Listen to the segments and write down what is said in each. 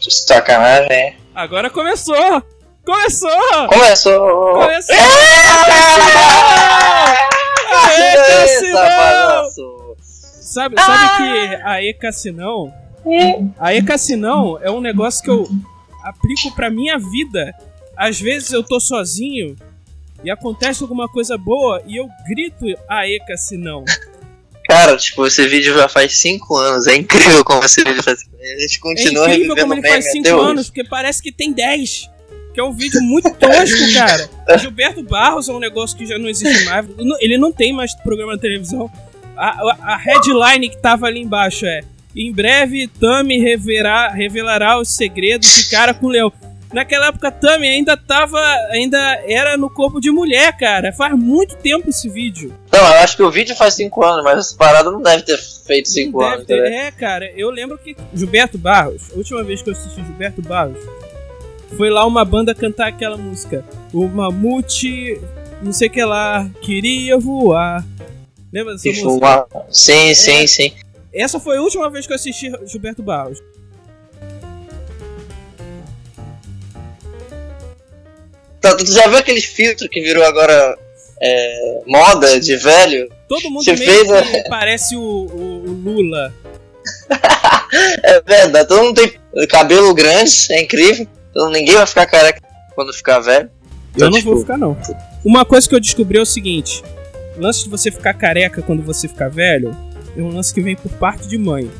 Sacanagem, hein? Agora começou! Começou! Começou! Começou! É! Aê, Cassinão! Sabe, sabe que a E Cassinão, a E Cassinão é um negócio que eu aplico pra minha vida. Às vezes eu tô sozinho e acontece alguma coisa boa e eu grito Aê Cassinão. Cara, tipo, esse vídeo já faz 5 anos. É incrível como esse vídeo faz. A gente É continua incrível revivendo como o ele faz até 5 hoje. anos, porque parece que tem 10. Que é um vídeo muito tosco, cara. Gilberto Barros é um negócio que já não existe mais. Ele não tem mais programa de televisão. A, a- a headline que tava ali embaixo é: Em breve, Tami revelará, revelará os segredos de cara com leão. Naquela época, Tami ainda tava. Ainda era no corpo de mulher, cara. Faz muito tempo esse vídeo. Não, eu acho que o vídeo faz 5 anos, mas essa parada não deve ter feito 5 Deve anos, ter- né? É, cara, eu lembro que Gilberto Barros, a última vez que eu assisti Gilberto Barros, foi lá uma banda cantar aquela música. O Mamute, não sei o que lá, queria voar. Lembra dessa música? uma- Sim, sim, sim. Essa foi a última vez que eu assisti Gilberto Barros. Tá, Tu já viu aquele filtro que virou agora é, moda de velho? Todo mundo Você meio fez a- que parece o, o- o Lula. É verdade, todo mundo tem cabelo grande, é incrível. Então ninguém vai ficar careca quando ficar velho. Eu não tipo, vou ficar, não. Uma coisa que eu descobri é o seguinte: o lance de você ficar careca quando você ficar velho é um lance que vem por parte de mãe.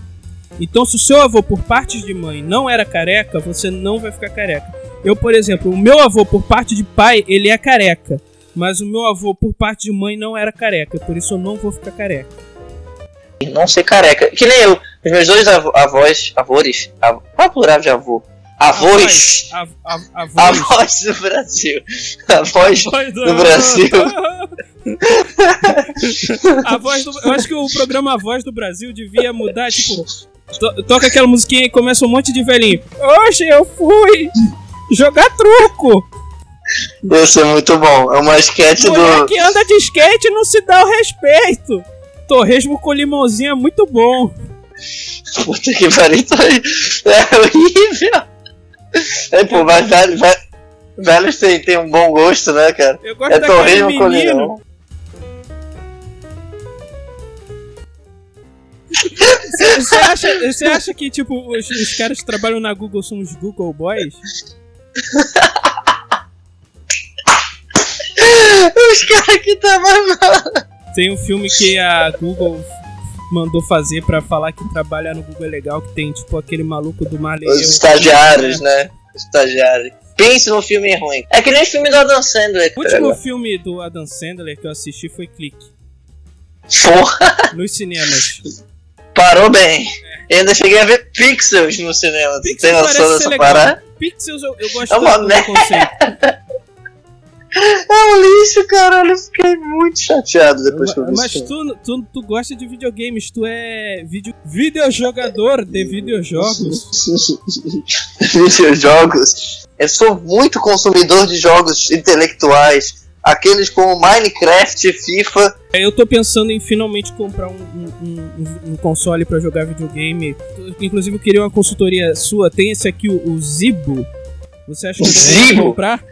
Então, se o seu avô por parte de mãe não era careca, você não vai ficar careca. Eu, por exemplo, o meu avô por parte de pai, ele é careca. Mas o meu avô por parte de mãe não era careca. Por isso eu não vou ficar careca. Não ser careca. Que nem eu. Os meus dois avô- avós, avós, av- qual é o plural de avô? Avós. Avós do Brasil. Avós voz do Brasil. a voz do, eu acho que o programa A Voz do Brasil devia mudar, tipo, to- toca aquela musiquinha e começa um monte de velhinho. Hoje eu fui jogar truco. Ia ser muito bom. É uma sketch Mulher do. que anda de skate não se dá o respeito. Torresmo com limãozinho é muito bom. Puta que pariu. isso aí É horrível. É, pô, mas velho, velho, tem, tem um bom gosto, né, cara? Eu gosto É torresmo com limão. Você acha, acha que, tipo, os, os caras que trabalham na Google são os Google Boys? Os caras que tá mal. Tem um filme que a Google mandou fazer pra falar que trabalhar no Google é legal, que tem, tipo, aquele maluco do Marley. Os estagiários, né? Os estagiários. Pense num filme ruim. É que nem o filme do Adam Sandler. O último filme do Adam Sandler que eu assisti foi Clique, Porra, nos cinemas. parou bem. Eu ainda cheguei a ver Pixels no cinema. Tu tem Pixels noção dessa parada? Pixels eu, eu gosto É uma do conceito. É um lixo, caralho. Eu fiquei muito chateado depois que eu vi Mas isso. tu, tu, tu gosta de videogames, tu é video, videojogador de videojogos. Videojogos. Eu sou muito consumidor de jogos intelectuais. Aqueles como Minecraft, FIFA. Eu tô pensando em finalmente comprar um, um- um- um console pra jogar videogame. Inclusive eu queria uma consultoria sua. Tem esse aqui, o, o Zibo. Você acha que Zibo? comprar?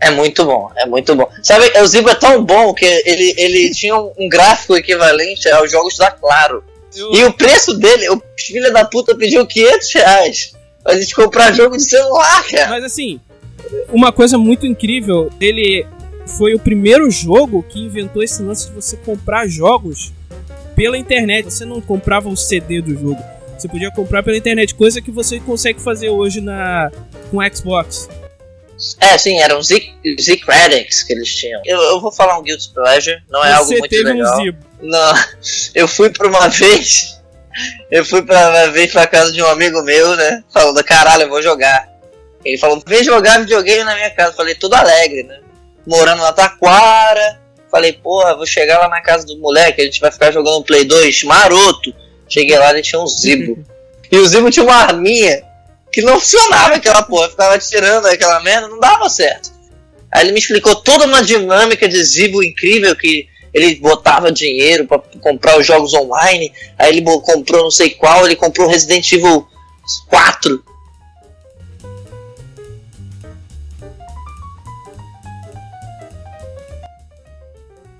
É muito bom, é muito bom. Sabe, o Zibo é tão bom que ele, ele tinha um, um gráfico equivalente aos jogos da Claro. Eu, E o preço dele, o filho da puta pediu 500 reais pra gente comprar jogo de celular, cara. Mas assim, uma coisa muito incrível, ele foi o primeiro jogo que inventou esse lance de você comprar jogos pela internet. Você não comprava o CD do jogo. Você podia comprar pela internet, coisa que você consegue fazer hoje na com Xbox. É, sim, eram Z, Z Credits que eles tinham. Eu, eu vou falar um Guilty Pleasure, não é algo você muito teve legal. um Zibo. Não, eu fui pra uma vez. Eu fui pra uma vez pra casa de um amigo meu, né? Falando, caralho, eu vou jogar. Ele falou, vem jogar videogame na minha casa. Falei, tudo alegre, né? Morando na Taquara. Falei, porra, vou chegar lá na casa do moleque, a gente vai ficar jogando Play 2, maroto. Cheguei lá, ele tinha um Zibo. e o Zibo tinha uma arminha que não funcionava aquela porra. Ficava tirando aquela merda, não dava certo. Aí ele me explicou toda uma dinâmica de Zibo incrível que ele botava dinheiro pra comprar os jogos online, aí ele comprou não sei qual, ele comprou Resident Evil 4.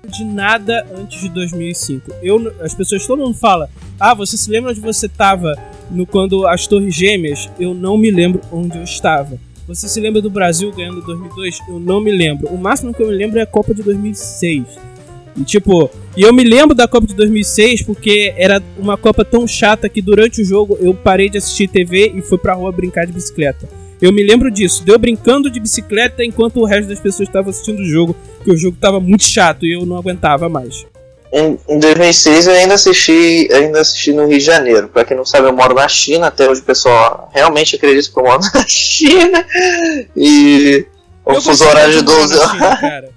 De nada antes de 2005. Eu, as pessoas, todo mundo fala, ah, você se lembra onde você estava no quando as Torres Gêmeas? Eu não me lembro onde eu estava. Você se lembra do Brasil ganhando 2002? Eu não me lembro. O máximo que eu me lembro é a Copa de 2006. E tipo, e eu me lembro da Copa de 2006 porque era uma Copa tão chata que durante o jogo eu parei de assistir TV e fui pra rua brincar de bicicleta. Eu me lembro disso, deu brincando de bicicleta enquanto o resto das pessoas estavam assistindo o jogo, que o jogo tava muito chato e eu não aguentava mais. Em, em 2006 eu ainda assisti, ainda assisti no Rio de Janeiro. Pra quem não sabe, eu moro na China, até hoje o pessoal realmente acredita que eu moro na China. E o fuso horário de 12 horas.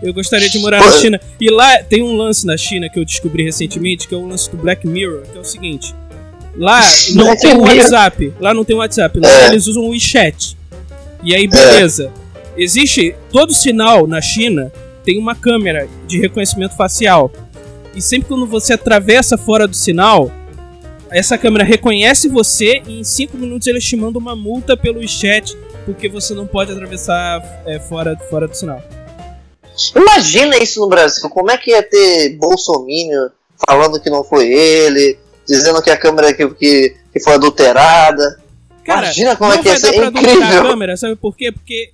Eu gostaria de morar na China. E lá tem um lance na China que eu descobri recentemente, que é o lance do Black Mirror, que é o seguinte. Lá não tem WhatsApp. Lá não tem WhatsApp. Lá é. eles usam o WeChat. E aí, beleza. Existe todo sinal na China tem uma câmera de reconhecimento facial. E sempre quando você atravessa fora do sinal, essa câmera reconhece você e em 5 minutos eles te mandam uma multa pelo chat porque você não pode atravessar é, fora, fora do sinal. Imagina isso no Brasil. Como é que ia ter Bolsonaro falando que não foi ele, dizendo que a câmera que, que, que foi adulterada? Cara, Imagina como é que ia ser incrível. A câmera, sabe por quê? Porque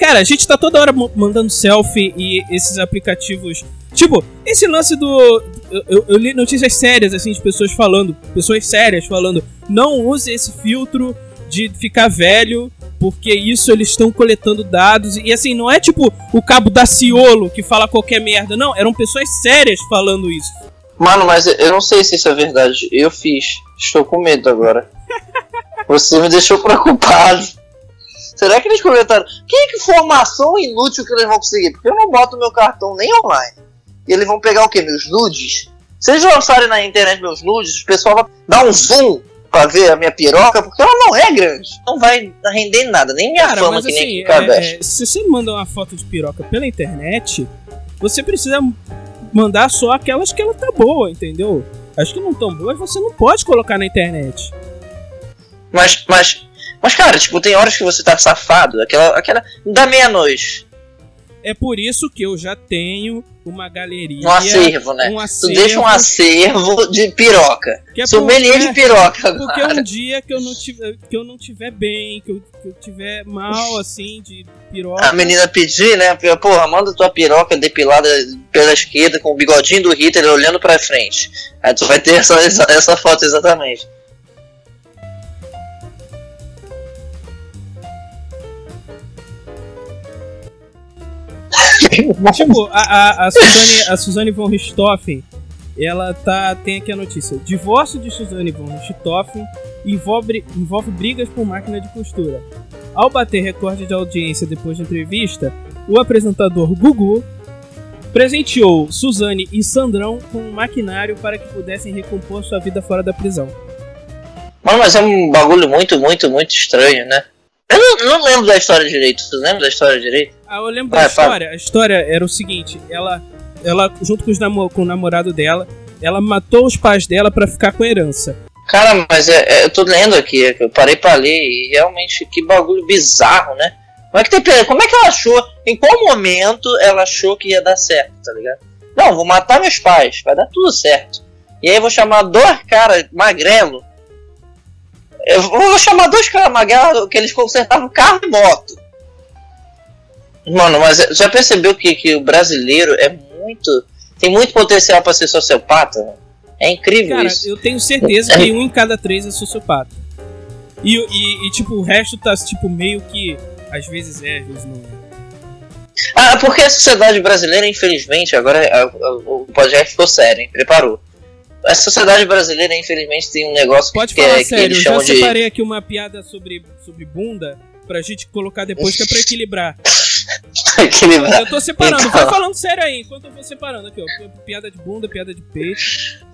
cara, a gente tá toda hora mandando selfie e esses aplicativos. Tipo, esse lance do. Eu, eu, eu, li notícias sérias, assim, de pessoas falando, pessoas sérias falando, não use esse filtro de ficar velho porque isso eles estão coletando dados. E assim, não é tipo o cabo da Ciolo que fala qualquer merda. Não, eram pessoas sérias falando isso. Mano, mas eu não sei se isso é verdade. Eu fiz. Estou com medo agora. Você me deixou preocupado. Será que eles comentaram? Que informação inútil que eles vão conseguir? Porque eu não boto meu cartão nem online. E eles vão pegar o que? Meus nudes? Se eles lançarem na internet meus nudes, o pessoal vai dar um zoom pra ver a minha piroca, porque ela não é grande. Não vai render nada, nem minha Cara, fama mas, que assim, nem é, é, Se você manda uma foto de piroca pela internet, você precisa mandar só aquelas que ela tá boa, entendeu? As que não tão boas você não pode colocar na internet. Mas, mas, mas cara, tipo, tem horas que você tá safado, aquela, aquela da meia-noite. É por isso que eu já tenho uma galeria. Um acervo, né? Um acervo, tu deixa um acervo de piroca. Que é Sommelier de piroca. Porque um dia que eu não tiver, que eu não tiver bem, que eu, que eu tiver mal, assim, de piroca. A menina pedir, né? Porra, manda tua piroca depilada pela esquerda com o bigodinho do Hitler olhando pra frente. Aí tu vai ter essa, essa, essa foto exatamente. tipo, a, a, a, Suzane, a Suzane von Richthofen, ela tá, tem aqui a notícia. Divórcio de Suzane von Richthofen envolve, envolve brigas por máquina de costura. Ao bater recorde de audiência depois da entrevista, o apresentador Gugu presenteou Suzane e Sandrão com um maquinário para que pudessem recompor sua vida fora da prisão. Mas é um bagulho muito, muito, muito estranho, né? Eu não, não, lembro da história direito. Você lembra da história direito? Ah, eu lembro da história. Fala. A história era o seguinte: ela, ela junto com, os namo com o namorado dela, ela matou os pais dela para ficar com a herança. Cara, mas é, é, eu tô lendo aqui, é eu parei pra ler e realmente que bagulho bizarro, né? Como é que tem Como é que ela achou? Em qual momento ela achou que ia dar certo, tá ligado? Não, vou matar meus pais, vai dar tudo certo. E aí eu vou chamar dois caras magrelo eu vou chamar dois caras magrelos que eles consertavam carro e moto. Mano, mas já percebeu que, que o brasileiro é muito. tem muito potencial para ser sociopata? É incrível Cara, isso. eu tenho certeza que um em cada três é sociopata. E, e, e, tipo, o resto tá tipo meio que. Às vezes é, às vezes não é. Ah, porque a sociedade brasileira, infelizmente, agora o podcast ficou sério, hein? Preparou a sociedade brasileira, infelizmente, tem um negócio Pode que, falar é, sério, que eles chamam eu já separei aqui uma piada sobre, sobre bunda pra gente colocar depois, que é pra equilibrar. equilibrar. Eu tô separando, então... vai falando sério aí, enquanto eu vou separando aqui, ó. Piada de bunda, piada de peito.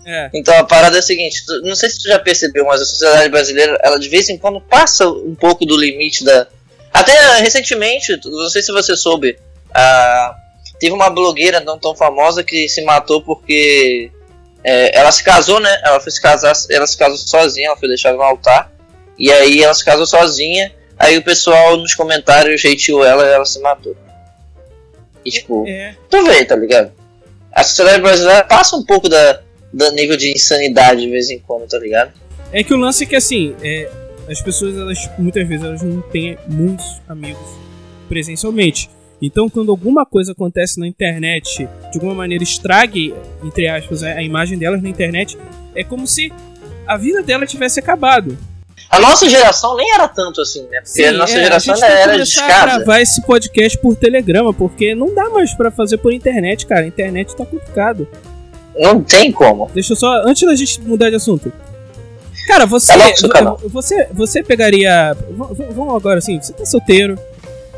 É. Então a parada é a seguinte, não sei se tu já percebeu, mas a sociedade brasileira, ela de vez em quando passa um pouco do limite da. Até recentemente, não sei se você soube, uh, teve uma blogueira não tão famosa que se matou porque é, ela se casou, né? Ela foi se casar, ela se casou sozinha, ela foi deixada no altar. E aí ela se casou sozinha. Aí o pessoal nos comentários hateou ela e ela se matou. E tipo, é. tu vê, tá ligado? A sociedade brasileira passa um pouco da, do nível de insanidade de vez em quando, tá ligado? É que o lance é que assim, é, as pessoas, elas muitas vezes elas não têm muitos amigos presencialmente. Então, quando alguma coisa acontece na internet, de alguma maneira estrague, entre aspas, a imagem delas na internet, é como se a vida dela tivesse acabado. A nossa geração nem era tanto assim, né? Porque Sim, a nossa é, geração a era de casa. a gravar esse podcast por telegrama, porque não dá mais para fazer por internet, cara. A internet tá complicado. Não tem como. Deixa eu só, antes da gente mudar de assunto. Cara, você, tá você, você pegaria, vamos agora assim, você tá solteiro,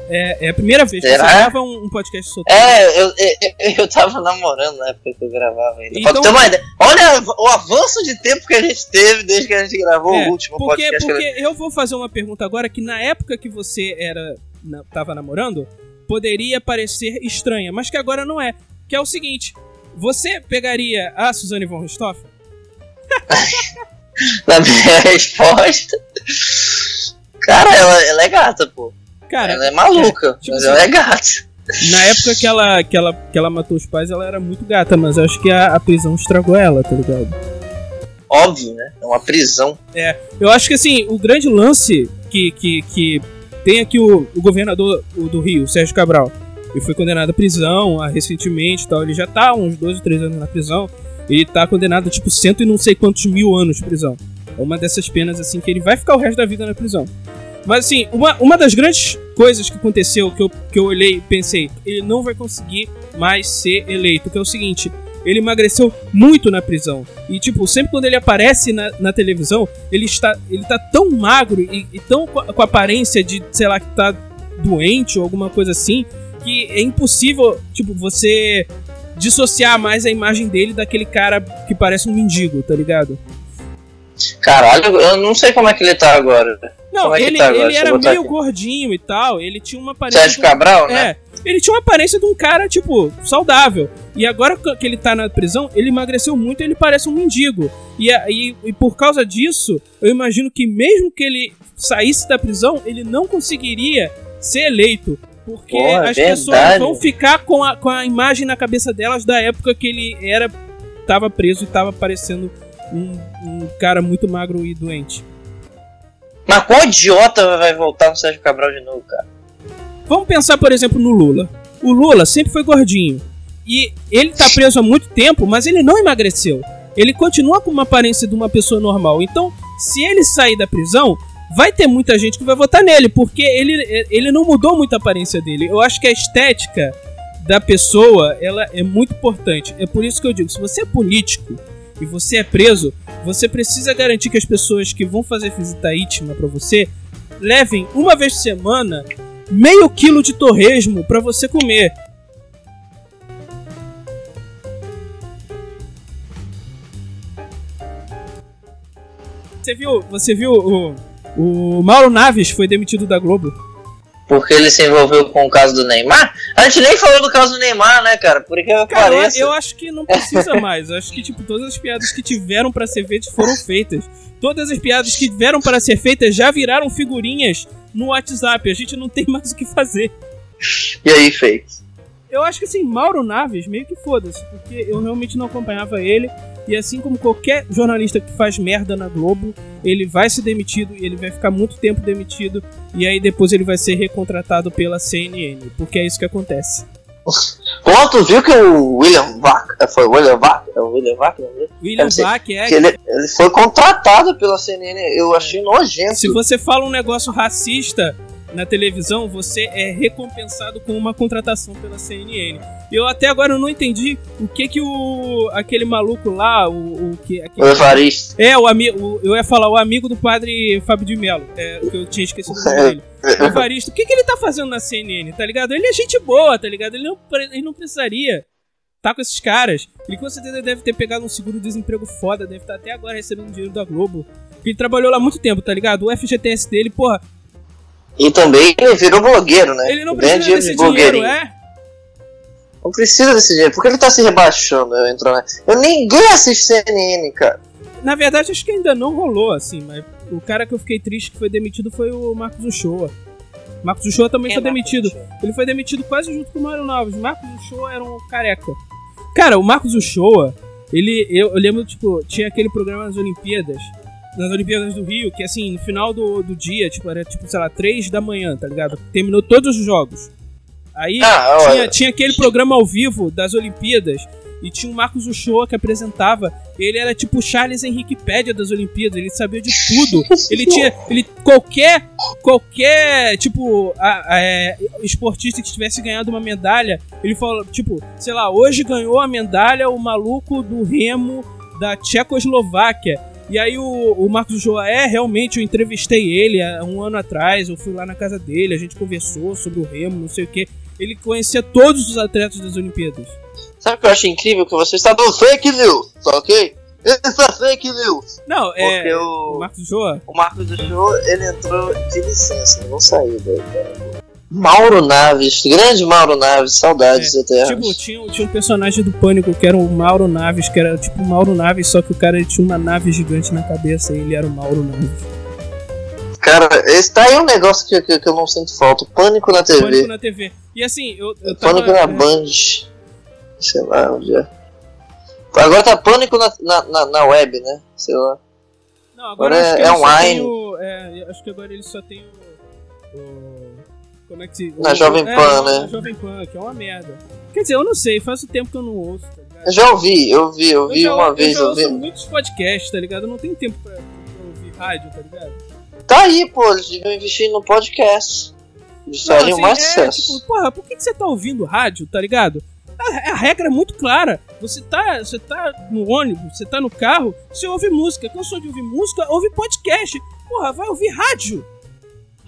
é, é a primeira vez que Será? você grava um, um, podcast solteiro. É, eu, eu, eu tava namorando na época que eu gravava ainda. Então, ter uma ideia. Olha o avanço de tempo que a gente teve desde que a gente gravou é, o último porque, podcast. Porque eu vou fazer uma pergunta agora que na época que você era na, tava namorando, poderia parecer estranha, mas que agora não é. Que é o seguinte, você pegaria a Suzane von Richthofen? na minha resposta... Cara, ela, ela é gata, pô. Cara, ela é maluca, é, tipo mas assim, ela é gata. Na época que ela, que, ela, que ela matou os pais, ela era muito gata, mas eu acho que a, a prisão estragou ela, tá ligado? Óbvio, né? É uma prisão. É, eu acho que assim, o grande lance que, que, que tem aqui o, o governador do Rio, Sérgio Cabral, ele foi condenado à prisão ah, recentemente e tal. Ele já tá uns 12 ou 13 anos na prisão. Ele tá condenado a tipo cento e não sei quantos mil anos de prisão. É uma dessas penas assim que ele vai ficar o resto da vida na prisão. Mas assim, uma, uma das grandes coisas que aconteceu, que eu, que eu olhei e pensei, ele não vai conseguir mais ser eleito, que é o seguinte, ele emagreceu muito na prisão. E, tipo, sempre quando ele aparece na, na televisão, ele está, ele tá tão magro e, e tão com a, com a, aparência de, sei lá, que tá doente ou alguma coisa assim, que é impossível, tipo, você dissociar mais a imagem dele daquele cara que parece um mendigo, tá ligado? Caralho, eu não sei como é que ele tá agora. Não, é ele, tá ele era meio aqui. gordinho e tal. Ele tinha uma aparência. Sérgio Cabral, né? É. Ele tinha uma aparência de um cara, tipo, saudável. E agora que ele tá na prisão, ele emagreceu muito e ele parece um mendigo. E, e, e por causa disso, eu imagino que mesmo que ele saísse da prisão, ele não conseguiria ser eleito. Porque Porra, as verdade. pessoas vão ficar com a, com a imagem na cabeça delas da época que ele era. tava preso e tava parecendo um, um cara muito magro e doente. Mas qual idiota vai voltar no Sérgio Cabral de novo, cara? Vamos pensar, por exemplo, no Lula. O Lula sempre foi gordinho. E ele tá preso há muito tempo, mas ele não emagreceu. Ele continua com uma aparência de uma pessoa normal. Então, se ele sair da prisão, vai ter muita gente que vai votar nele, porque ele, ele não mudou muito a aparência dele. Eu acho que a estética da pessoa, ela é muito importante. É por isso que eu digo, se você é político, e você é preso, você precisa garantir que as pessoas que vão fazer visita íntima para você levem uma vez por semana meio quilo de torresmo para você comer. Você viu, você viu o, o Mauro Naves foi demitido da Globo? Porque ele se envolveu com o caso do Neymar. A gente nem falou do caso do Neymar, né, cara? Porque que cara, eu, acho que não precisa mais. Eu acho que tipo todas as piadas que tiveram para ser feitas foram feitas. Todas as piadas que tiveram para ser feitas já viraram figurinhas no WhatsApp. A gente não tem mais o que fazer. E aí, fez? Eu acho que assim, Mauro Naves meio que foda-se, porque eu realmente não acompanhava ele. E assim como qualquer jornalista que faz merda na Globo, ele vai ser demitido e ele vai ficar muito tempo demitido. E aí depois ele vai ser recontratado pela CNN, porque é isso que acontece. Ó, tu viu que o William Vac, é, foi o William Vac, é o William Vac, não é? William Vac, é. Ele, ele, foi contratado pela CNN, eu achei nojento. Se você fala um negócio racista na televisão, você é recompensado com uma contratação pela CNN. Eu até agora não entendi o que que o aquele maluco lá, o, o que aquele, o Evaristo. É, o amigo, eu ia falar o amigo do padre Fábio de Mello, é, que eu tinha esquecido dele. O Evaristo, o que que ele tá fazendo na CNN, tá ligado? Ele é gente boa, tá ligado? Ele não, ele não precisaria tá com esses caras. Ele com certeza deve ter pegado um seguro-desemprego foda, deve estar tá até agora recebendo dinheiro da Globo. Porque ele trabalhou lá muito tempo, tá ligado? O FGTS dele, porra, e também ele virou blogueiro, né? Ele não precisa dinheiro desse de dinheiro, é? Não precisa desse dinheiro. Por que ele tá se rebaixando? Eu, entro, né? eu ninguém assiste CNN, cara. Na verdade, acho que ainda não rolou, assim, mas o cara que eu fiquei triste que foi demitido foi o Marcos Uchoa. Marcos Uchoa também Quem foi é demitido. Ele foi demitido quase junto com o Mário Novos. Marcos Uchoa era um careca. Cara, o Marcos Uchoa, ele. Eu, eu lembro, tipo, tinha aquele programa nas Olimpíadas. Nas Olimpíadas do Rio, que assim, no final do, do dia, tipo, era tipo, sei lá, 3 da manhã, tá ligado? Terminou todos os jogos. Aí Ah, tinha, olha. tinha aquele programa ao vivo das Olimpíadas. E tinha o Marcos Uchoa que apresentava. Ele era tipo o Charles Henriquepédia das Olimpíadas. Ele sabia de tudo. Ele tinha. Ele, qualquer. Qualquer, tipo, a- a- é, esportista que tivesse ganhado uma medalha, ele falou, tipo, sei lá, hoje ganhou a medalha o maluco do remo da Tchecoslováquia. E aí o, o Marcos é, realmente, eu entrevistei ele há um ano atrás, eu fui lá na casa dele, a gente conversou sobre o remo, não sei o que. Ele conhecia todos os atletas das Olimpíadas. Sabe o que eu acho incrível? Que você está dando fake news, tá ok? Isso é fake news. Não, Porque é. O o, Marcos Uchoa? o Marcos Show, ele entrou de licença, não saiu daí, cara. Mauro Naves, grande Mauro Naves, saudades eternas. Tipo, tinha, tinha um personagem do Pânico que era o Mauro Naves, que era tipo Mauro Naves, só que o cara tinha uma nave gigante na cabeça e ele era o Mauro Naves. Cara, esse tá aí um negócio que, que, que eu não sinto falta. Pânico na TV. Pânico na TV. E assim, eu, eu tava. Pânico na é, Band. Sei lá onde é. Agora tá Pânico na, na, na, na web, né? Sei lá. Não, agora, Agora é só online. o- é, acho que agora ele só tem o. o como é que se. Na Jovem é, Pan, na- né? Na Jovem Pan, que é uma merda. Quer dizer, eu não sei, faz tempo que eu não ouço, tá ligado? Eu já ouvi, eu vi, eu vi já, uma eu vez, já eu ouço vi. muitos podcasts, tá ligado? Eu não tenho tempo pra, pra ouvir rádio, tá ligado? Tá aí, pô, eles deviam investir no podcast. Eles Não, fariam assim, mais é, sucesso. tipo, porra, por que, que você tá ouvindo rádio, tá ligado? A, a regra é muito clara. Você tá, você tá no ônibus, você tá no carro, você ouve música. Cansou de ouvir música, ouve podcast. Porra, vai ouvir rádio.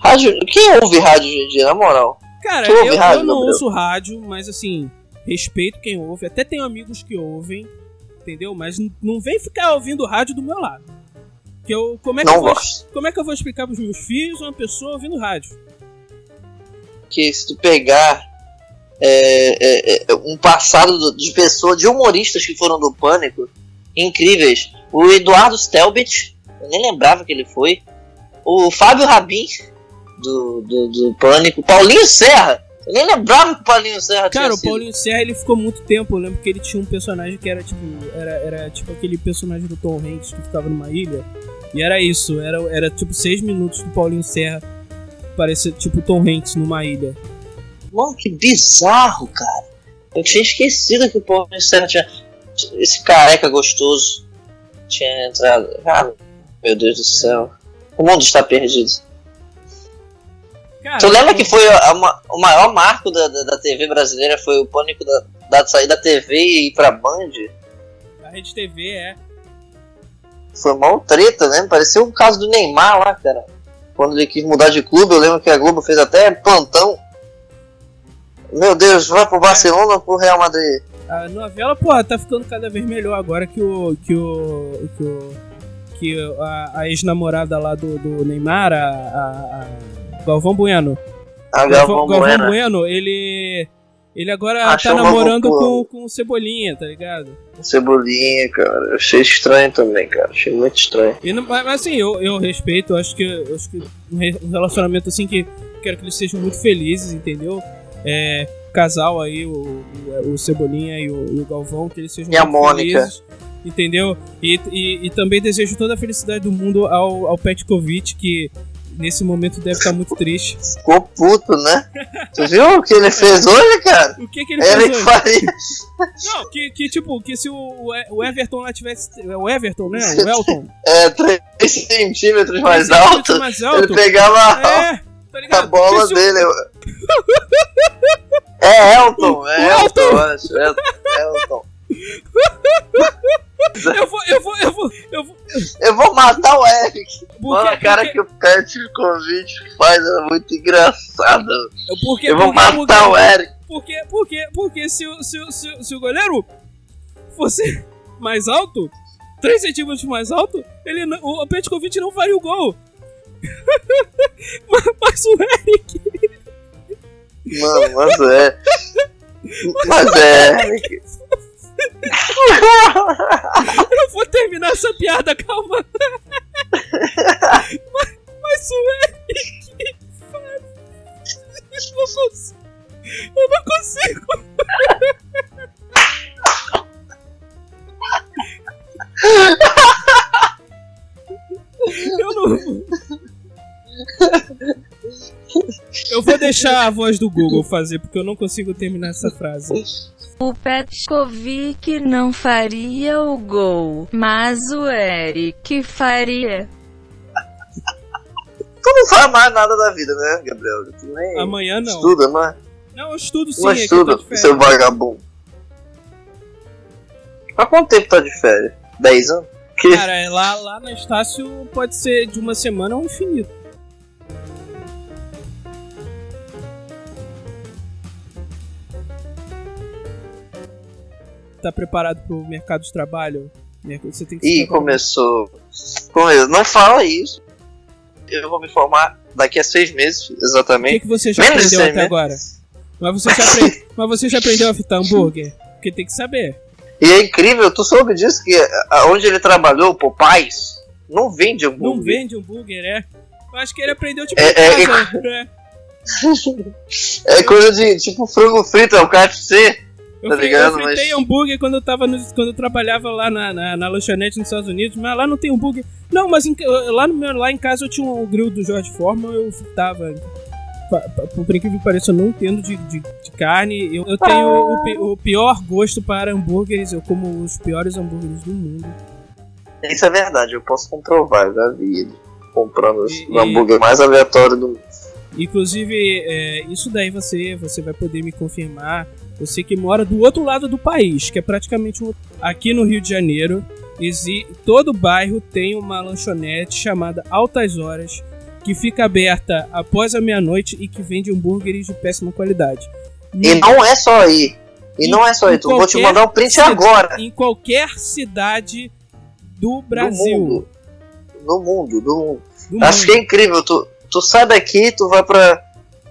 Rádio, quem ouve rádio hoje em dia, na moral? Cara, eu, rádio, eu não Gabriel? ouço rádio, mas assim, respeito quem ouve. Até tenho amigos que ouvem, entendeu? Mas não vem ficar ouvindo rádio do meu lado. Que eu, como, é que eu Não vou, gosto. como é que eu vou explicar pros meus filhos uma pessoa ouvindo rádio? Que se tu pegar é, é, é, um passado do- de pessoas, de humoristas que foram do Pânico, incríveis. O Eduardo Stelbit, eu nem lembrava que ele foi. O Fábio Rabin, do, do, do Pânico. Paulinho Serra, eu nem lembrava que o Paulinho Serra Cara, o. Paulinho Serra ele ficou muito tempo. Eu lembro que ele tinha um personagem que era tipo. Era, era tipo aquele personagem do Tom Hanks que ficava numa ilha. E era isso, era, era tipo seis minutos do Paulinho Serra. Parecia tipo Tom Hanks numa ilha. Mano, que bizarro, cara. Eu tinha esquecido que o Paulinho Serra tinha. Esse careca gostoso tinha entrado. Ah, meu Deus do céu. O mundo está perdido. Cara, Tu lembra que foi a- uma- o maior marco da, da, da TV brasileira? Foi o pânico da, da sair da TV e ir pra Band? A Rede TV é. Foi mal treta, né? Parecia o caso do Neymar lá, cara. Quando ele quis mudar de clube, eu lembro que a Globo fez até plantão. Meu Deus, vai pro Barcelona ou pro Real Madrid? A novela, porra, tá ficando cada vez melhor agora que o. que o. que o. que a, a ex-namorada lá do, do Neymar, a, a, a Galvão Bueno. A Galvão, Galvão Galvão Bueno. Ele. Ele agora Achou tá namorando com, com o Cebolinha, tá ligado? Cebolinha, cara. Eu achei estranho também, cara. Achei muito estranho. E não- mas assim, eu, eu respeito, eu acho que, eu acho que um re- relacionamento assim que quero que eles sejam muito felizes, entendeu? É, casal aí, o, o, o Cebolinha e o, e o Galvão, que eles sejam E a Mônica. felizes, entendeu? E, e, e também desejo toda a felicidade do mundo ao, ao Petkovic, que nesse momento deve estar muito triste. Ficou puto, né? Tu viu o que ele fez hoje, cara? O que que ele Ele fez hoje? faria. Não, que, que tipo, que se o, o Everton lá tivesse. O Everton, né? O Elton. É, 3 centímetros mais alto. centímetros mais Ele alto. pegava a- É, tá a bola se o- dele. É Elton, é O Elton, Elton. eu acho. É Elton. Eu vou, eu vou, eu vou, eu vou. Eu vou matar o Eric. Mano, a Porque, cara porque, que o Petkovic faz é muito engraçada. porque, Eu vou porque, matar o Eric. porque, porque, porque se, o- se, o- se, o- se o goleiro fosse mais alto, 3 centímetros mais alto, ele não, o Petkovic não faria o gol. mas, mas o Eric, Mano, mas é. Mas é. Eric. Eu vou terminar essa piada, calma. mas, mas o Eric. Eu não consigo. Eu não consigo. Eu não. Eu vou deixar a voz do Google fazer, porque eu não consigo terminar essa frase. O Petkovic não faria o gol, mas o Eric faria. Tu não faz mais nada da vida, né, Gabriel? Tu nem Amanhã não. estuda, não é? Não, eu estudo sim, Não é estuda, seu vagabundo. Há quanto tempo tá de férias? 10 anos? Que... Cara, é lá, lá na Estácio pode ser de uma semana ou infinito. Tá preparado pro mercado de trabalho? Você tem que Ih, começou. Com isso. Não fala isso. Eu vou me formar daqui a seis meses, O exatamente. que, que você já Menos de aprendeu até meses. agora? Mas você, já apre- Mas você já aprendeu a fritar hambúrguer? Porque tem que saber. E é incrível, tu soube disso que onde ele trabalhou, o Popeyes, não vende hambúrguer. Não vende hambúrguer, é? Eu acho que ele aprendeu tipo É- é- casa, né? É coisa de tipo frango frito, é o KFC. Eu, Tá ligado? eu fritei Mas- hambúrguer quando eu tava no- quando eu trabalhava lá na, na, na lanchonete nos Estados Unidos, mas lá não tem hambúrguer. Não, mas em- lá, no meu, lá em casa eu tinha um grill do George Foreman, eu fritava. Por incrível que pareça, eu não entendo de, de, de carne. Eu, eu tenho o, pi- o pior gosto para hambúrgueres, eu como os piores hambúrgueres do mundo. Isso é verdade, eu posso comprovar, eu já vi ele comprando E- o hambúrguer mais aleatório do mundo. Inclusive, é, isso daí você, você vai poder me confirmar. Você que mora do outro lado do país, que é praticamente um... aqui no Rio de Janeiro, exi... todo bairro tem uma lanchonete chamada Altas Horas, que fica aberta após a meia-noite e que vende hambúrgueres de péssima qualidade. E não é só aí. E Em- não é só aí, vou te mandar um print cida- agora. Em qualquer cidade do Brasil. mundo. Do mundo, do mundo. do Acho que mundo. é incrível, tu, tu sai daqui, tu vai pra.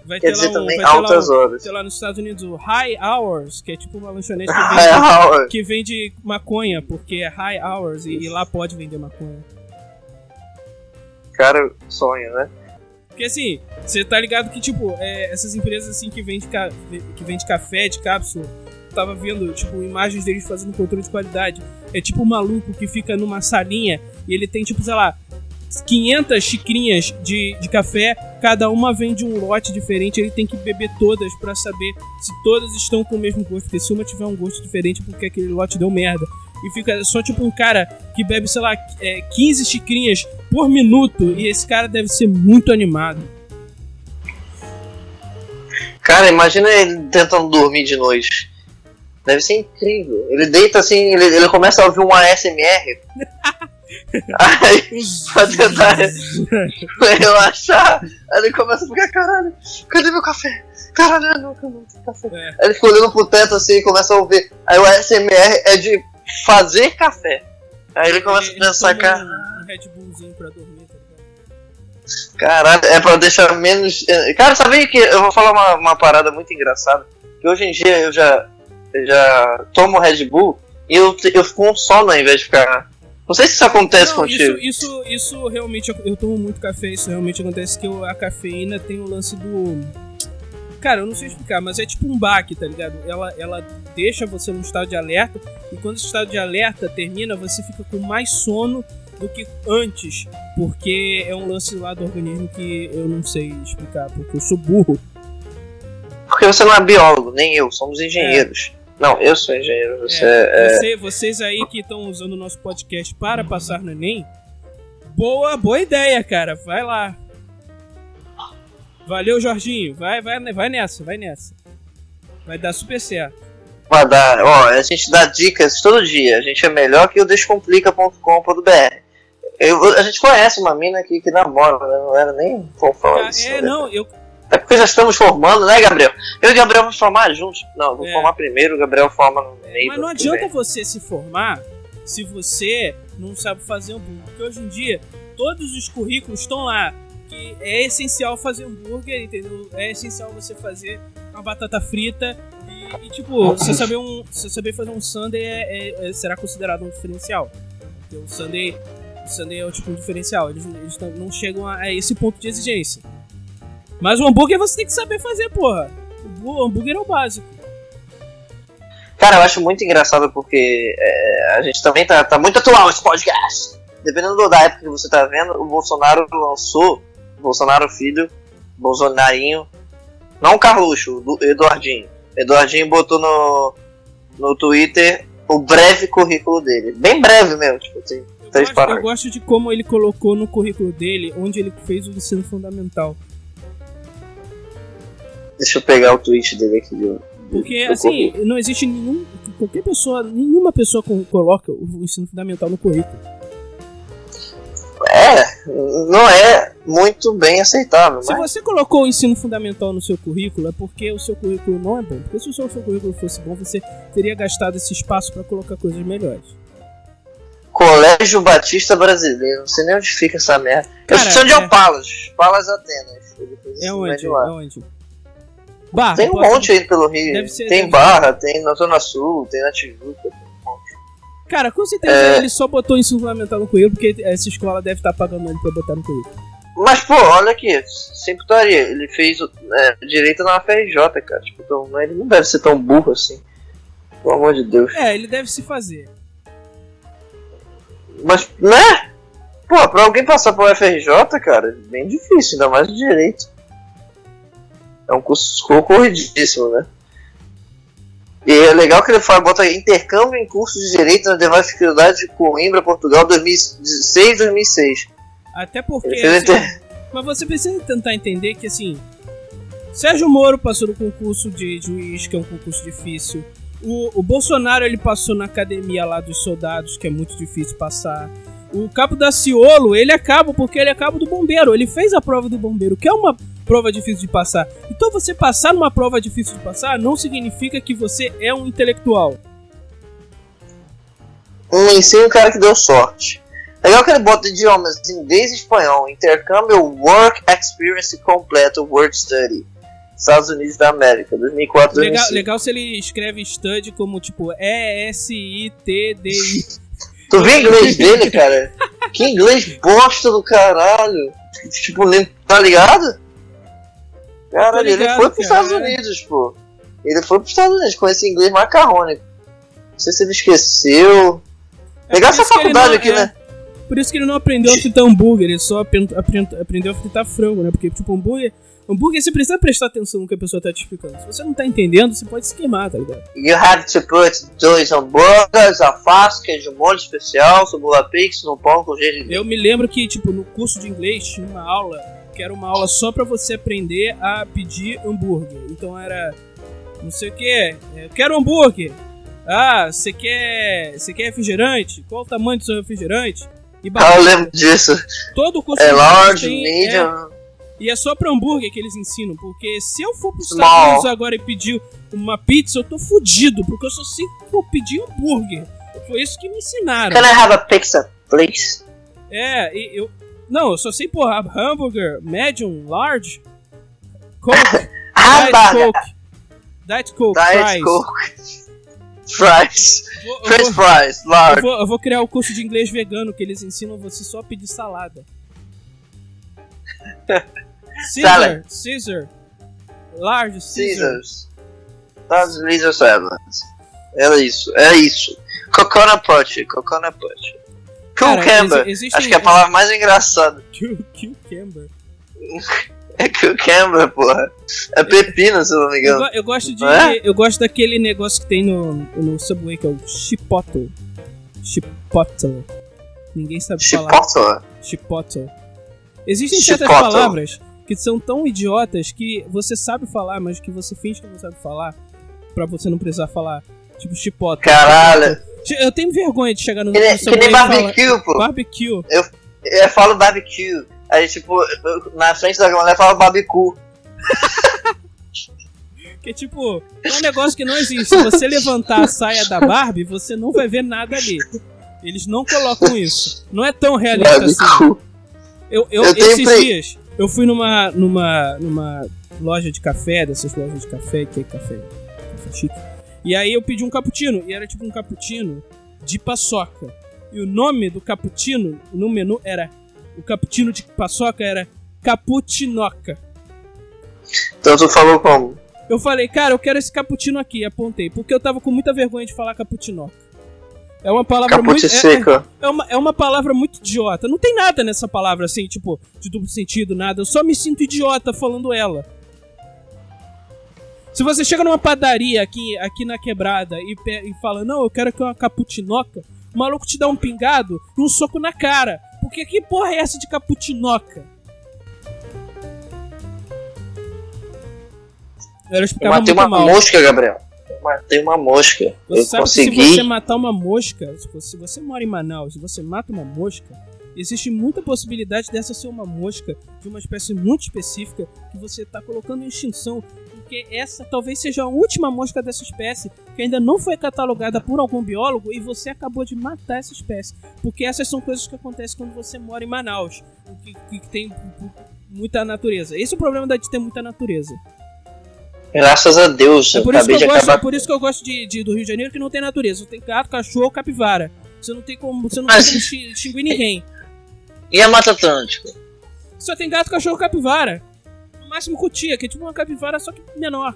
Vai Quer ter dizer lá um, também vai ter lá altas um- horas. sei lá, nos Estados Unidos, o High Hours, que é tipo uma lanchonete que vende, que vende maconha, porque é High Hours e, e lá pode vender maconha. Cara, sonho, né? Porque assim, você tá ligado que, tipo, é, essas empresas assim que vende, que vende café de cápsula, tava vendo, tipo, imagens deles fazendo controle de qualidade. É tipo um maluco que fica numa salinha e ele tem, tipo, sei lá, 500 xicrinhas de, de café, cada uma vende um lote diferente, ele tem que beber todas pra saber se todas estão com o mesmo gosto, porque se uma tiver um gosto diferente, porque aquele lote deu merda. E fica só tipo um cara que bebe, sei lá, é, 15 xicrinhas por minuto, e esse cara deve ser muito animado. Cara, imagina ele tentando dormir de noite. Deve ser incrível. Ele deita assim, ele, ele começa a ouvir um ASMR. Aí, pra tentar relaxar. Aí ele começa a ficar, caralho, cadê meu café? Caralho, não, não tem café. É. Aí ele fica olhando pro teto assim e começa a ouvir. Aí o ASMR é de fazer café. Aí ele começa a Ele pensar, toma cara, um, um Red Bullzinho pra dormir, tá ligado? caralho, é pra deixar menos. Cara, sabia que eu vou falar uma, uma parada muito engraçada? Que hoje em dia eu já, eu já tomo Red Bull e eu, eu fico com sono ao invés de ficar. Não sei se isso acontece Não, contigo. isso, isso, isso realmente, eu, tomo muito café, isso realmente acontece que eu- a cafeína tem o lance do... Cara, eu não sei explicar, mas é tipo um baque, tá ligado? Ela, ela deixa você num estado de alerta, e quando esse estado de alerta termina, você fica com mais sono do que antes, porque é um lance lá do organismo que eu não sei explicar, porque eu sou burro. Porque você não é biólogo, nem eu, somos engenheiros. Não, eu sou engenheiro, você É, é. você- vocês aí que estão usando o nosso podcast para passar no Enem, boa, boa ideia, cara. Vai lá. Valeu, Jorginho. Vai, vai, vai nessa, vai nessa. Vai dar super certo. Vai dar, ó, a gente dá dicas todo dia. A gente é melhor que o descomplica.com.br. Eu- A gente conhece uma mina aqui que namora, né? Não era nem falar Ah, é, né? não, eu. Já estamos formando, né, Gabriel? Eu e o Gabriel vamos formar juntos. Não, vou É. formar primeiro, o Gabriel forma no meio. Mas não adianta você se formar se você não sabe fazer hambúrguer. Porque hoje em dia, todos os currículos estão lá. Que é essencial fazer hambúrguer, entendeu? É essencial você fazer uma batata frita. E, e, tipo, você saber, um, você saber fazer um sundae é, é- é- será considerado um diferencial. Porque o sundae, o sundae é o tipo um diferencial. Eles, eles não- não chegam a, a esse ponto de exigência. Mas o hambúrguer você tem que saber fazer, porra. O hambúrguer é o básico. Cara, eu acho muito engraçado porque é, a gente também tá, tá muito atual esse podcast. Dependendo da época que você tá vendo, o Bolsonaro lançou, Bolsonaro filho, Bolsonarinho, não o Carluxo, o Eduardinho. Eduardinho botou no, no Twitter o breve currículo dele. Bem breve mesmo, tipo assim, Eu três gosto, eu gosto de como ele colocou no currículo dele, onde ele fez o ensino fundamental. Deixa eu pegar o tweet dele aqui. do- Porque, do assim, currículo. não existe nenhum. Qualquer pessoa, nenhuma pessoa co- coloca o ensino fundamental no currículo. É, não é muito bem aceitável, Se mas você colocou o ensino fundamental no seu currículo, é porque o seu currículo não é bom. Porque se o seu, currículo fosse bom, você teria gastado esse espaço para colocar coisas melhores. Colégio Batista Brasileiro, não sei nem onde fica essa merda. Cara, eu sou de é- Opalas, Palas Atenas. É esse onde? É onde? Barra, Tem um pode- monte aí pelo Rio. Deve ser- tem Barra, tem na Zona Sul, tem na Tijuca. Cara, com certeza É. ele só botou o ensino fundamental no currículo porque essa escola deve estar pagando ele pra botar no currículo. Mas, pô, olha aqui, sem putaria, ele fez é, direito na FRJ, cara. Tipo, então, ele não deve ser tão burro assim. Pelo amor de Deus. É, ele deve se fazer. Mas, né? Pô, pra alguém passar pro FRJ, cara, é bem difícil, ainda mais direito. É um curso concorridíssimo, né? E é legal que ele fala, bota intercâmbio em curso de direito na Universidade de Coimbra, Portugal, 2006-2006. Até porque. Assim, inter... Mas você precisa tentar entender que assim. Sérgio Moro passou no concurso de juiz, que é um concurso difícil. O, o Bolsonaro ele passou na academia lá dos soldados, que é muito difícil passar. O Cabo da Ciolo, ele é cabo porque ele é cabo do bombeiro. Ele fez a prova do bombeiro, que é uma prova difícil de passar. Então você passar numa prova difícil de passar não significa que você é um intelectual. um ensino cara que deu sorte. Legal que ele bota idiomas inglês e espanhol, intercâmbio Work Experience completo Work Study. Estados Unidos da América, 2004 Legal, 2005. legal se ele escreve study como tipo E-S-I-T-D-I. Tu viu o inglês dele, cara? que inglês bosta do caralho. Tipo, tá ligado? Caralho, ele ligado, foi pros cara, Estados é. Unidos, pô. Ele foi pros Estados Unidos com esse inglês macarrônico. Não sei se ele esqueceu. Legal por essa ele faculdade não- aqui, é, né? Por isso que ele não aprendeu a fritar hambúrguer, ele só apren- apren- aprendeu a fritar frango, né? Porque, tipo, hambúrguer. Hambúrguer você precisa prestar atenção no que a pessoa tá te explicando. Se você não tá entendendo, você pode se queimar, tá ligado? You have to put dois hambúrgueres, alface, queijo molho especial, cebola pix no pão com gergelim. Eu me lembro que, tipo, no curso de inglês tinha uma aula que era uma aula só pra você aprender a pedir hambúrguer. Então era. Não sei o que, eu quero hambúrguer. Ah, você quer. Você quer refrigerante? Qual o tamanho do seu refrigerante? E Ah, eu lembro disso. Todo curso É large, tem- medium. é, e é só pra hambúrguer que eles ensinam. Porque se eu for pros. Estados Unidos agora e pedir uma pizza, eu tô fudido. Porque eu só sei que eu pedir hambúrguer. Foi isso que me ensinaram. Can I have a pizza, please? É, e eu. Não, eu só sei, porra, hambúrguer, medium, large, Coke, Diet Coke, Diet Coke, Diet fries. Coke, fries, Vou- eu, French vou, fries, eu, large. vou, eu vou criar o curso de inglês vegano que eles ensinam você só a pedir salada. Caesar, Caesar, large, Caesar. Caesars. Estados Unidos Sevens. É isso, é isso. Coconut Punch, Coconut Punch. Cara, Cucumber. exi- existem- Acho que é a palavra mais engraçada. Cu- Cucumber. É cucumber, porra. É pepino, se eu não me Eu, engano. go- eu gosto de. É? Eu gosto daquele negócio que tem no, no Subway, que é o chipotle. Chipotle. Ninguém sabe falar. Chipotle? Chipotle. Existem certas Chipotle. palavras que são tão idiotas que você sabe falar, mas que você finge que não sabe falar pra você não precisar falar. Tipo chipotle. Caralho. Chi- Eu tenho vergonha de chegar no, Que que nem barbecue, pô. barbecue. Eu falo barbecue. Aí, tipo, eu- na frente da mulher fala barbecue. Que tipo, é um negócio que não existe. Se você levantar a saia da Barbie, você não vai ver nada ali. Eles não colocam isso. Não é tão realista assim. Eu, eu, Eu esses dias, eu fui numa, numa, numa loja de café, dessas lojas de café, que é café, café chique. E aí eu pedi um cappuccino, e era tipo um cappuccino de paçoca. E o nome do cappuccino no menu era. O cappuccino de paçoca era Cappuccinoca. Então tu falou como? Eu falei, cara, eu quero esse cappuccino aqui, apontei, porque eu tava com muita vergonha de falar cappuccino. É uma palavra muito. é- seca. É, é uma, é uma palavra muito idiota. Não tem nada nessa palavra assim, tipo, de duplo sentido, nada. Eu só me sinto idiota falando ela. Se você chega numa padaria aqui, aqui na quebrada e, e fala, não, eu quero aqui uma caputinoca, o maluco te dá um pingado e um soco na cara. Porque que porra é essa de caputinoca? Eu Eu matei uma mal. mosca, Gabriel. Eu matei uma mosca. Você eu sabe que consegui. se você matar uma mosca, se você, se você mora em Manaus e você mata uma mosca, existe muita possibilidade dessa ser uma mosca de uma espécie muito específica que você está colocando em extinção, porque essa talvez seja a última mosca dessa espécie que ainda não foi catalogada por algum biólogo e você acabou de matar essa espécie. Porque essas são coisas que acontecem quando você mora em Manaus, que, que tem muita natureza. Esse é o problema de ter muita natureza. Graças a Deus, É por isso que eu gosto, é acabar. por isso que eu gosto de, de- do Rio de Janeiro que não tem natureza. Tem gato, cachorro, capivara. Você não tem como, você não Mas- tem como extin- extinguir ninguém. E a Mata Atlântica? Só tem gato, cachorro, capivara. Máximo cutia, que é tipo uma capivara só que menor.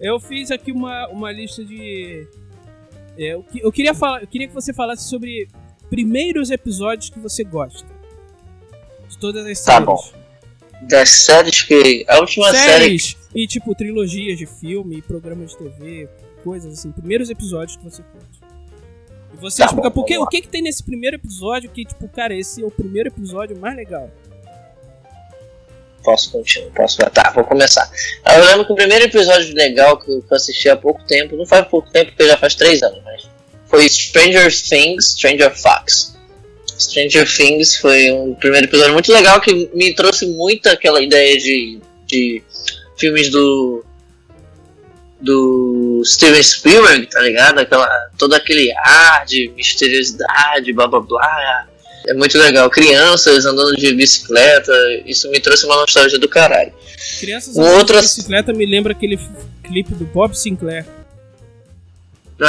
eu fiz aqui uma, uma lista de. é, eu, que- eu queria falar, eu queria que você falasse sobre primeiros episódios que você gosta. De todas as Tá séries. bom. Das séries que. A última série. séries e tipo trilogias de filme, programas de TV, coisas assim, primeiros episódios que você curte. E você Tá explica bom, por que, vamos o que que tem nesse primeiro episódio que tipo, cara, esse é o primeiro episódio mais legal. Posso continuar? Posso? Tá, vou começar. Eu lembro que o primeiro episódio legal que eu assisti há pouco tempo, não faz pouco tempo, porque já faz três anos, mas foi Stranger Things, Stranger Fox. Stranger Things foi um primeiro episódio muito legal que me trouxe muito aquela ideia de, de filmes do do Steven Spielberg, tá ligado? Aquela, todo aquele ar de misteriosidade, blá blá blá. É muito legal. Crianças andando de bicicleta, isso me trouxe uma nostalgia do caralho. Crianças Um andando de bicicleta me lembra aquele clipe do Bob Sinclair. Não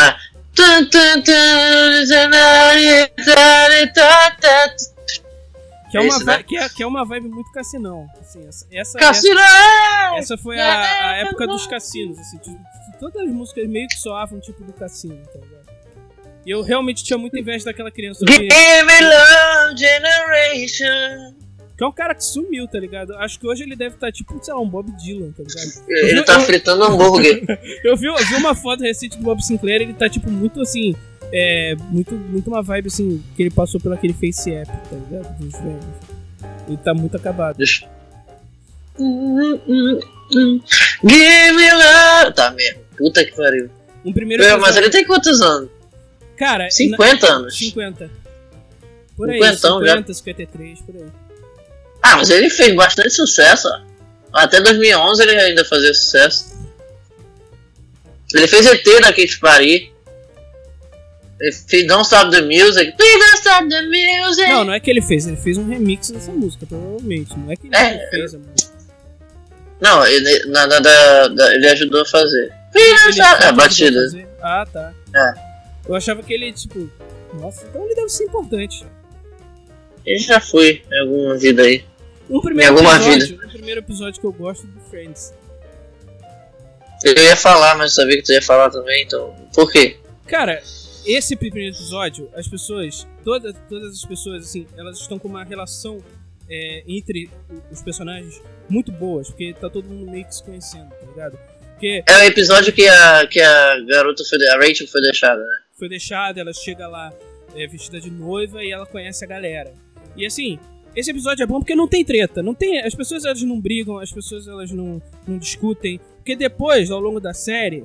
Que é, uma Esse, né? vi- que, é, que é uma vibe muito cassinão. Assim, essa, essa, Cassino! essa, essa foi a, a época dos cassinos. Assim, todas as músicas meio que soavam tipo do cassino, tá ligado? E eu realmente tinha muita inveja daquela criança. Give Que, me love generation. que é um cara que sumiu, tá ligado? Acho que hoje ele deve estar tipo, sei lá, um Bob Dylan, tá ligado? Ele tá fritando hambúrguer. Eu vi, eu vi uma foto recente do Bob Sinclair, ele tá tipo muito assim. É. Muito, muito uma vibe assim, que ele passou por aquele face app, tá ligado? Dos velhos. Ele tá muito acabado. Deixa- Give me love. Tá mesmo. Puta que pariu. Um primeiro Meu, mas ele tem quantos anos? Cara, 50 na- anos. 50. Por aí, Cinquentão já. 50, 53, por aí. Ah, mas ele fez bastante sucesso. ó. Até 2011 ele ainda fazia sucesso. Ele fez ET da Katy Perry. Ele fez Don't Stop the Music. Please don't stop the music. Não, não é que ele fez, ele fez um remix dessa música, provavelmente. Não é que ele É. fez a música. Não, ele, na, na- da- da- ele ajudou a fazer. Please don't stop. É, a batida. Ah, tá. É. Eu achava que ele, tipo. Nossa, então ele deve ser importante. Ele já foi em alguma vida aí. Um primeiro Em alguma episódio, um primeiro episódio que eu gosto do Friends. Eu ia falar, mas sabia que tu ia falar também, então. Por quê? Cara, esse primeiro episódio, as pessoas, todas, todas as pessoas, assim, elas estão com uma relação é, entre os personagens muito boas, porque tá todo mundo meio que se conhecendo, tá ligado? Porque É o episódio que a, que a garota foi. A Rachel foi deixada, né? foi deixada, ela chega lá é, vestida de noiva e ela conhece a galera. E assim, esse episódio é bom porque não tem treta, não tem, as pessoas elas não brigam, as pessoas elas não, não discutem, porque depois, ao longo da série,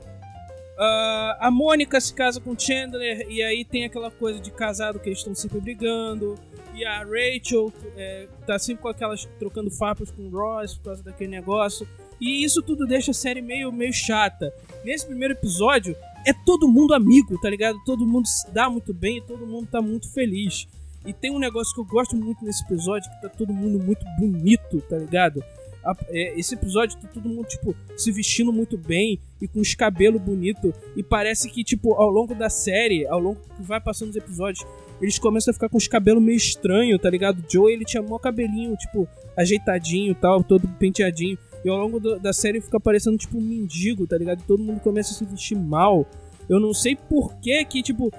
ah, a Mônica se casa com Chandler e aí tem aquela coisa de casado que eles estão sempre brigando. E a Rachel é, tá sempre com aquelas trocando farpas com o Ross por causa daquele negócio. E isso tudo deixa a série meio, meio chata. Nesse primeiro episódio, é todo mundo amigo, tá ligado? Todo mundo se dá muito bem e todo mundo tá muito feliz. E tem um negócio que eu gosto muito nesse episódio, que tá todo mundo muito bonito, tá ligado? A- é, esse episódio tá todo mundo, tipo, se vestindo muito bem e com os cabelos bonitos. E parece que, tipo, ao longo da série, ao longo que vai passando os episódios, eles começam a ficar com os cabelos meio estranhos, tá ligado? Joe, ele tinha mó cabelinho, tipo, ajeitadinho e tal, todo penteadinho. E ao longo do, da série fica parecendo tipo um mendigo, tá ligado? E todo mundo começa a se vestir mal. Eu não sei por que que, tipo.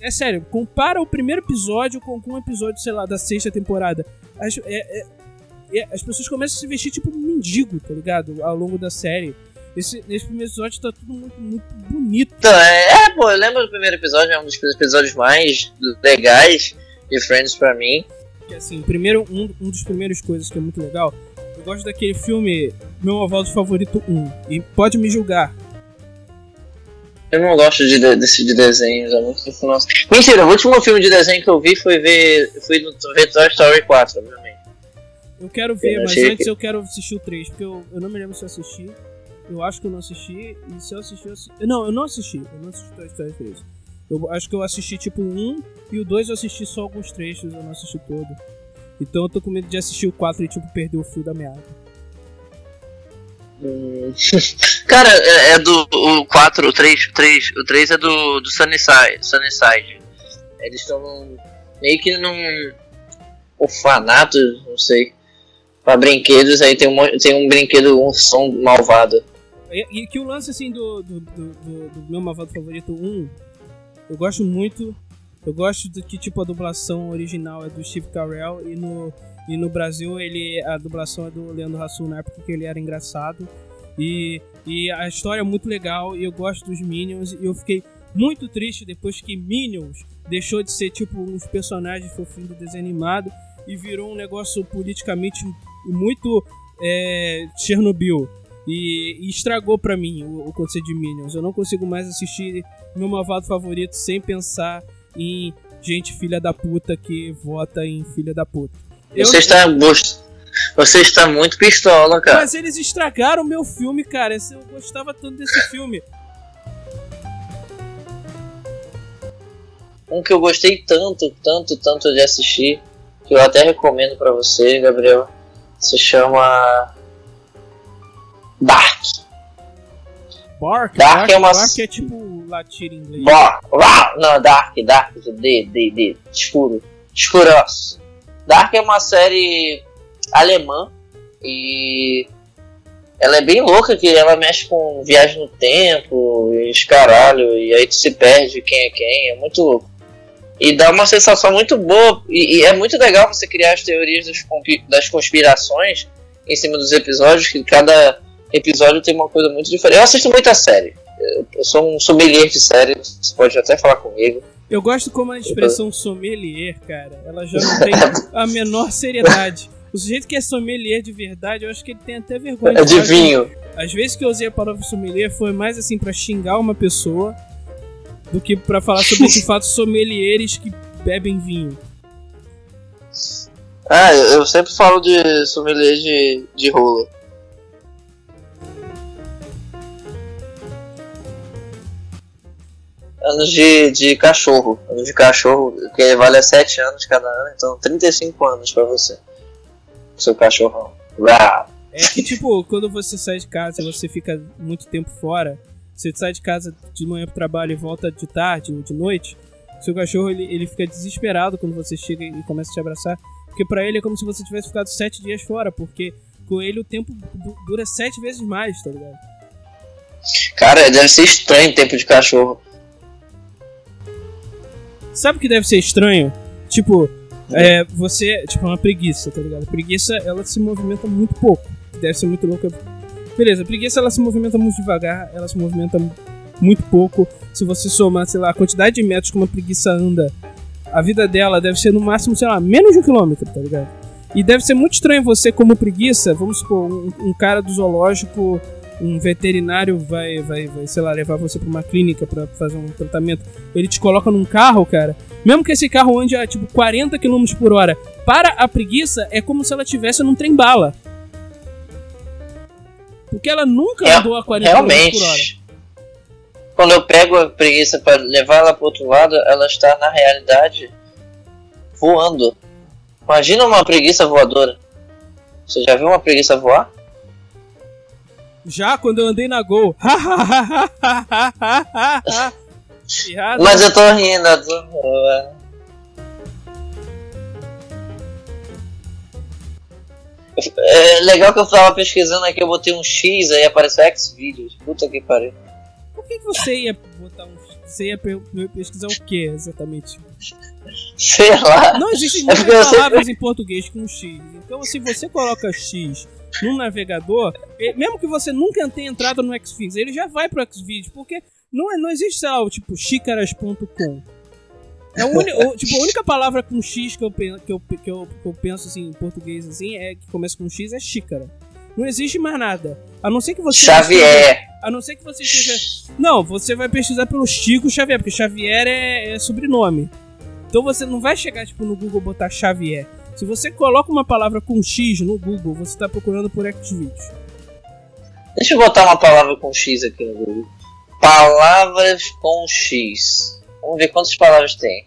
É sério, compara o primeiro episódio com, um episódio, sei lá, da sexta temporada. É, é, as pessoas começam a se vestir tipo um mendigo, tá ligado? Ao longo da série. Esse, nesse primeiro episódio tá tudo muito, muito bonito. Então, é, é, pô, eu lembro do primeiro episódio, é um dos episódios mais legais de Friends pra mim. Assim, primeiro, um, um dos primeiros coisas que é muito legal, eu gosto daquele filme Meu Avó Favorito 1. E pode me julgar. Eu não gosto de, desse de desenhos, eu não nossa. Mentira, o último filme de desenho que eu vi foi ver. Foi no ver Toy Story 4, obviamente. Eu quero ver, eu mas antes que... eu quero assistir o 3, porque eu, eu não me lembro se eu assisti. Eu acho que eu não assisti. E se eu assisti, eu assisti. Não, eu não assisti. Eu não assisti Toy Story 3. Eu acho que eu assisti tipo um e o 2 eu assisti só alguns trechos, eu não assisti todo. Então eu tô com medo de assistir o 4 e tipo perder o fio da meada. Cara, é, é, do o 4, o 3, o 3, o 3 é do, do Sunnyside, Sunnyside. Eles estão meio que num orfanato, não sei, pra brinquedos, aí tem um, tem um brinquedo, um som malvado. E, e que o lance assim do, do, do, do, do meu malvado favorito 1, eu gosto muito. Eu gosto de que tipo a dublação original é do Steve Carell e no, e no Brasil ele a dublação é do Leandro Hassum na época que ele era engraçado. E, e a história é muito legal e eu gosto dos Minions e eu fiquei muito triste depois que Minions deixou de ser tipo uns personagens fofinhos do desenho animado e virou um negócio politicamente muito é, Chernobyl. E, e, estragou para mim o, o, conceito de Minions. Eu não consigo mais assistir meu malvado favorito sem pensar em gente filha da puta que vota em filha da puta. Eu, Você está você está muito pistola, cara. Mas eles estragaram meu filme, cara. Eu gostava tanto desse filme. Um que eu gostei tanto, tanto, tanto de assistir, que eu até recomendo para você, Gabriel, se chama Dark. Bark? Dark, é uma. Bark é tipo latir em inglês. Bark. Não, Dark, Dark, D, D, D. Escuro. Escuroso. Dark é uma série alemã e ela é bem louca que ela mexe com viagem no tempo e caralho, e aí tu se perde quem é quem, é muito louco. E dá uma sensação muito boa, e, e é muito legal você criar as teorias das, das conspirações em cima dos episódios, que cada episódio tem uma coisa muito diferente. Eu assisto muita série. Eu sou um sommelier de série, você pode até falar comigo. Eu gosto como a expressão sommelier, cara, ela já não tem a menor seriedade. O sujeito que é sommelier de verdade, eu acho que ele tem até vergonha. É de vinho. Às vezes que eu usei a palavra sommelier foi mais assim para xingar uma pessoa do que para falar sobre de fato sommeliers que bebem vinho. Ah, eu sempre falo de sommelier de, de rola. Anos de, de cachorro. Anos de cachorro, que vale a 7 anos cada ano, então 35 anos para você. Seu cachorrão. É que tipo, quando você sai de casa e você fica muito tempo fora, você sai de casa de manhã pro trabalho e volta de tarde ou de noite, seu cachorro ele, ele fica desesperado quando você chega e começa a te abraçar, porque para ele é como se você tivesse ficado sete dias fora, porque com ele o tempo dura sete vezes mais, tá ligado? Cara, deve ser estranho o tempo de cachorro. Sabe o que deve ser estranho? Tipo, é, você, tipo, uma preguiça, tá ligado? A preguiça, ela se movimenta muito pouco. Deve ser muito louca. Beleza, preguiça, ela se movimenta muito devagar, ela se movimenta muito pouco. Se você somar, sei lá, a quantidade de metros que uma preguiça anda, a vida dela deve ser no máximo, sei lá, menos de um quilômetro, tá ligado? E deve ser muito estranho você, como preguiça, vamos supor, um, um cara do zoológico um veterinário vai, vai, vai, sei lá, levar você pra uma clínica para fazer um tratamento, ele te coloca num carro, cara, mesmo que esse carro ande a tipo 40 km por hora, para a preguiça é como se ela estivesse num trem bala. Porque ela nunca é, andou a 40 km por hora. Quando eu pego a preguiça para levar ela pro outro lado, ela está na realidade voando. Imagina uma preguiça voadora. Você já viu uma preguiça voar? Já quando eu andei na Gol. Mas eu tô rindo, eu tô... É legal que eu tava pesquisando aqui, eu botei um X aí apareceu X-Videos. Puta que pariu. Por que, que você ia botar um. Você ia pe- pesquisar o que exatamente? Sei lá. Não existem É muitas palavras em português com X. Então, se você coloca X num navegador, mesmo que você nunca tenha entrado no Xvideos, ele já vai pro Xvideos, porque não, é- não existe, sei lá, tipo xícaras.com. É o tipo, a única palavra com X que eu, pen- que, eu, que, eu, que eu penso assim, em português assim, é que começa com X é xícara. Não existe mais nada. A não ser que você. Xavier. A não ser que você esteja. Não, você vai pesquisar pelo Chico Xavier, porque Xavier é, é sobrenome. Então você não vai chegar tipo no Google botar Xavier. Se você coloca uma palavra com X no Google, você está procurando por Xvideos. Deixa eu botar uma palavra com X aqui no Google. Palavras com X. Vamos ver quantas palavras tem.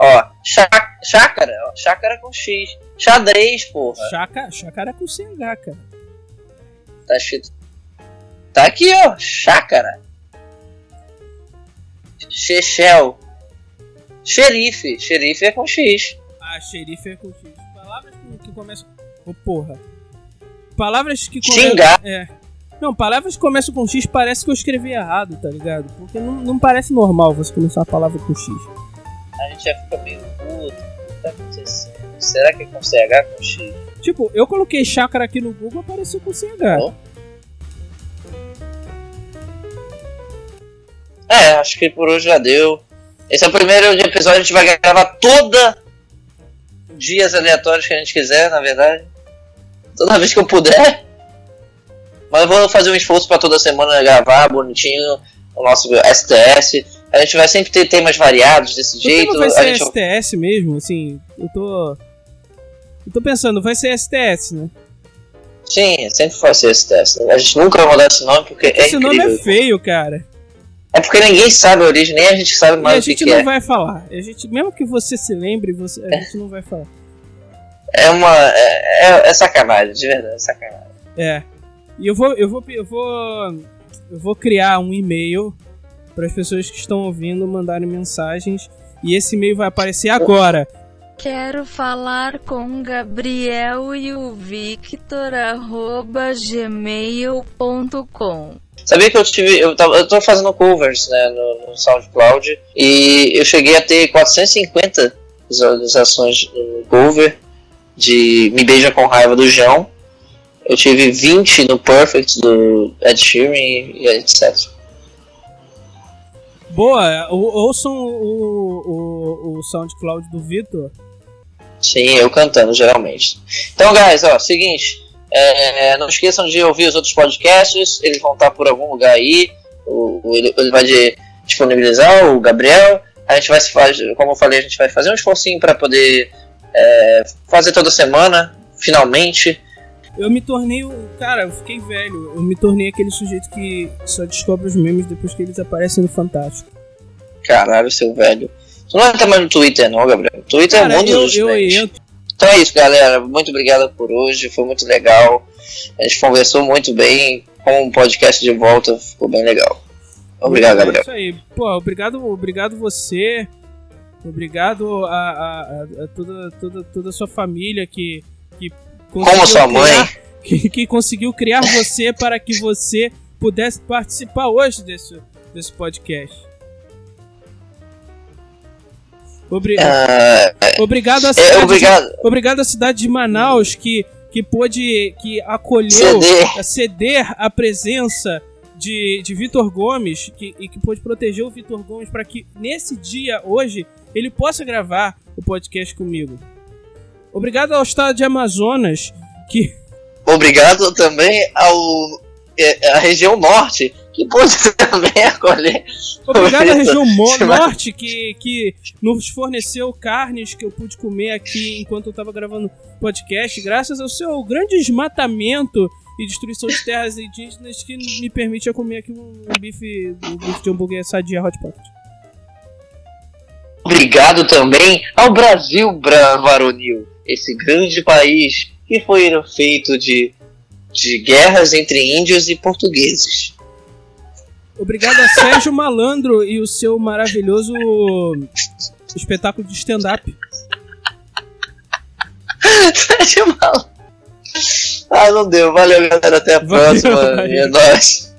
Ó, chá- chácara, ó, chácara com X. Xadrez, porra. Chácara é com CH, cara. Tá escrito. Tá aqui, ó. Chácara. Chechel. Xerife. Xerife é com X. Ah, xerife é com X. Palavras que, que começam. Ô, porra. Palavras que começam. Xingar. É. Não, palavras que começam com X parece que eu escrevi errado, tá ligado? Porque não, não parece normal você começar uma palavra com X. A gente já fica meio puto. O que tá acontecendo? Será que é com CH com X? Tipo, eu coloquei chácara aqui no Google, apareceu com CH. Ó. É, acho que por hoje já deu. Esse é o primeiro episódio, a gente vai gravar toda dias aleatórios que a gente quiser, na verdade. Toda vez que eu puder. Mas eu vou fazer um esforço para toda semana gravar bonitinho o nosso STS. A gente vai sempre ter temas variados desse O jeito. vai a ser gente... STS mesmo, assim, eu tô. Eu tô pensando, vai ser STS, né? Sim, sempre vai ser STS. A gente nunca vai mudar esse nome porque é Esse nome é feio, cara. É porque ninguém sabe a origem, nem a gente sabe a mais o que, gente que não é. vai falar. A gente, mesmo que você se lembre, você, a gente não vai falar. É uma. É, é- é sacanagem, de verdade, é sacanagem. É. E eu vou, eu vou, eu vou, eu vou criar um e-mail para as pessoas que estão ouvindo mandarem mensagens e esse e-mail vai aparecer agora. Quero falar com Gabriel e o Victor arroba gmail.com. Sabia que eu tive. Eu, tava, eu tô fazendo covers né, no, no SoundCloud e eu cheguei a ter 450 visualizações no cover de Me Beija com Raiva do João. Eu tive 20 no Perfect do Ed Sheeran e etc. Boa, ou- ouçam o, o, o SoundCloud do Vitor. Sim, eu cantando geralmente. Então, guys, ó, seguinte. é, não esqueçam de ouvir os outros podcasts, eles vão estar por algum lugar aí. O, o- ele, ele vai de- disponibilizar, o Gabriel. A gente vai se fazer, como eu falei, a gente vai fazer um esforcinho para poder é, fazer toda semana, finalmente. Eu me tornei o. Cara, eu fiquei velho. Eu me tornei aquele sujeito que só descobre os memes depois que eles aparecem no Fantástico. Caralho, seu velho. Tu não entra mais no Twitter, não, Gabriel. Twitter é Cara, o mundo eu, dos eu memes. entro. Então é isso, galera. Muito obrigado por hoje. Foi muito legal. A gente conversou muito bem. Com o podcast de volta, ficou bem legal. Obrigado, É Gabriel. isso aí. Pô, obrigado, obrigado você. Obrigado a, a, a- a toda, toda, toda a sua família que, que Como sua mãe. criar- que, que conseguiu criar você para que você pudesse participar hoje desse, desse podcast. Obri- Ah, obrigado, a é, cidade obrigado. De, obrigado à cidade de Manaus que, que pôde. que acolheu a ceder a presença de, de Vitor Gomes que, e que pôde proteger o Vitor Gomes para que nesse dia, hoje, ele possa gravar o podcast comigo. Obrigado ao estado de Amazonas que. Obrigado também ao é, a região norte que pôde também acolher. Obrigado à região norte que, que nos forneceu carnes que eu pude comer aqui enquanto eu estava gravando podcast, graças ao seu grande desmatamento e destruição de terras indígenas que me permite comer aqui um, bife, um bife de hambúrguer sadia Hot Pocket. Obrigado também ao Brasil bra- varonil, esse grande país que foi feito de, de guerras entre índios e portugueses. Obrigado a Sérgio Malandro e o seu maravilhoso espetáculo de stand-up. Sérgio Malandro. Ah, não deu. Valeu, galera. Até a Valeu, próxima. valeu. E é nóis.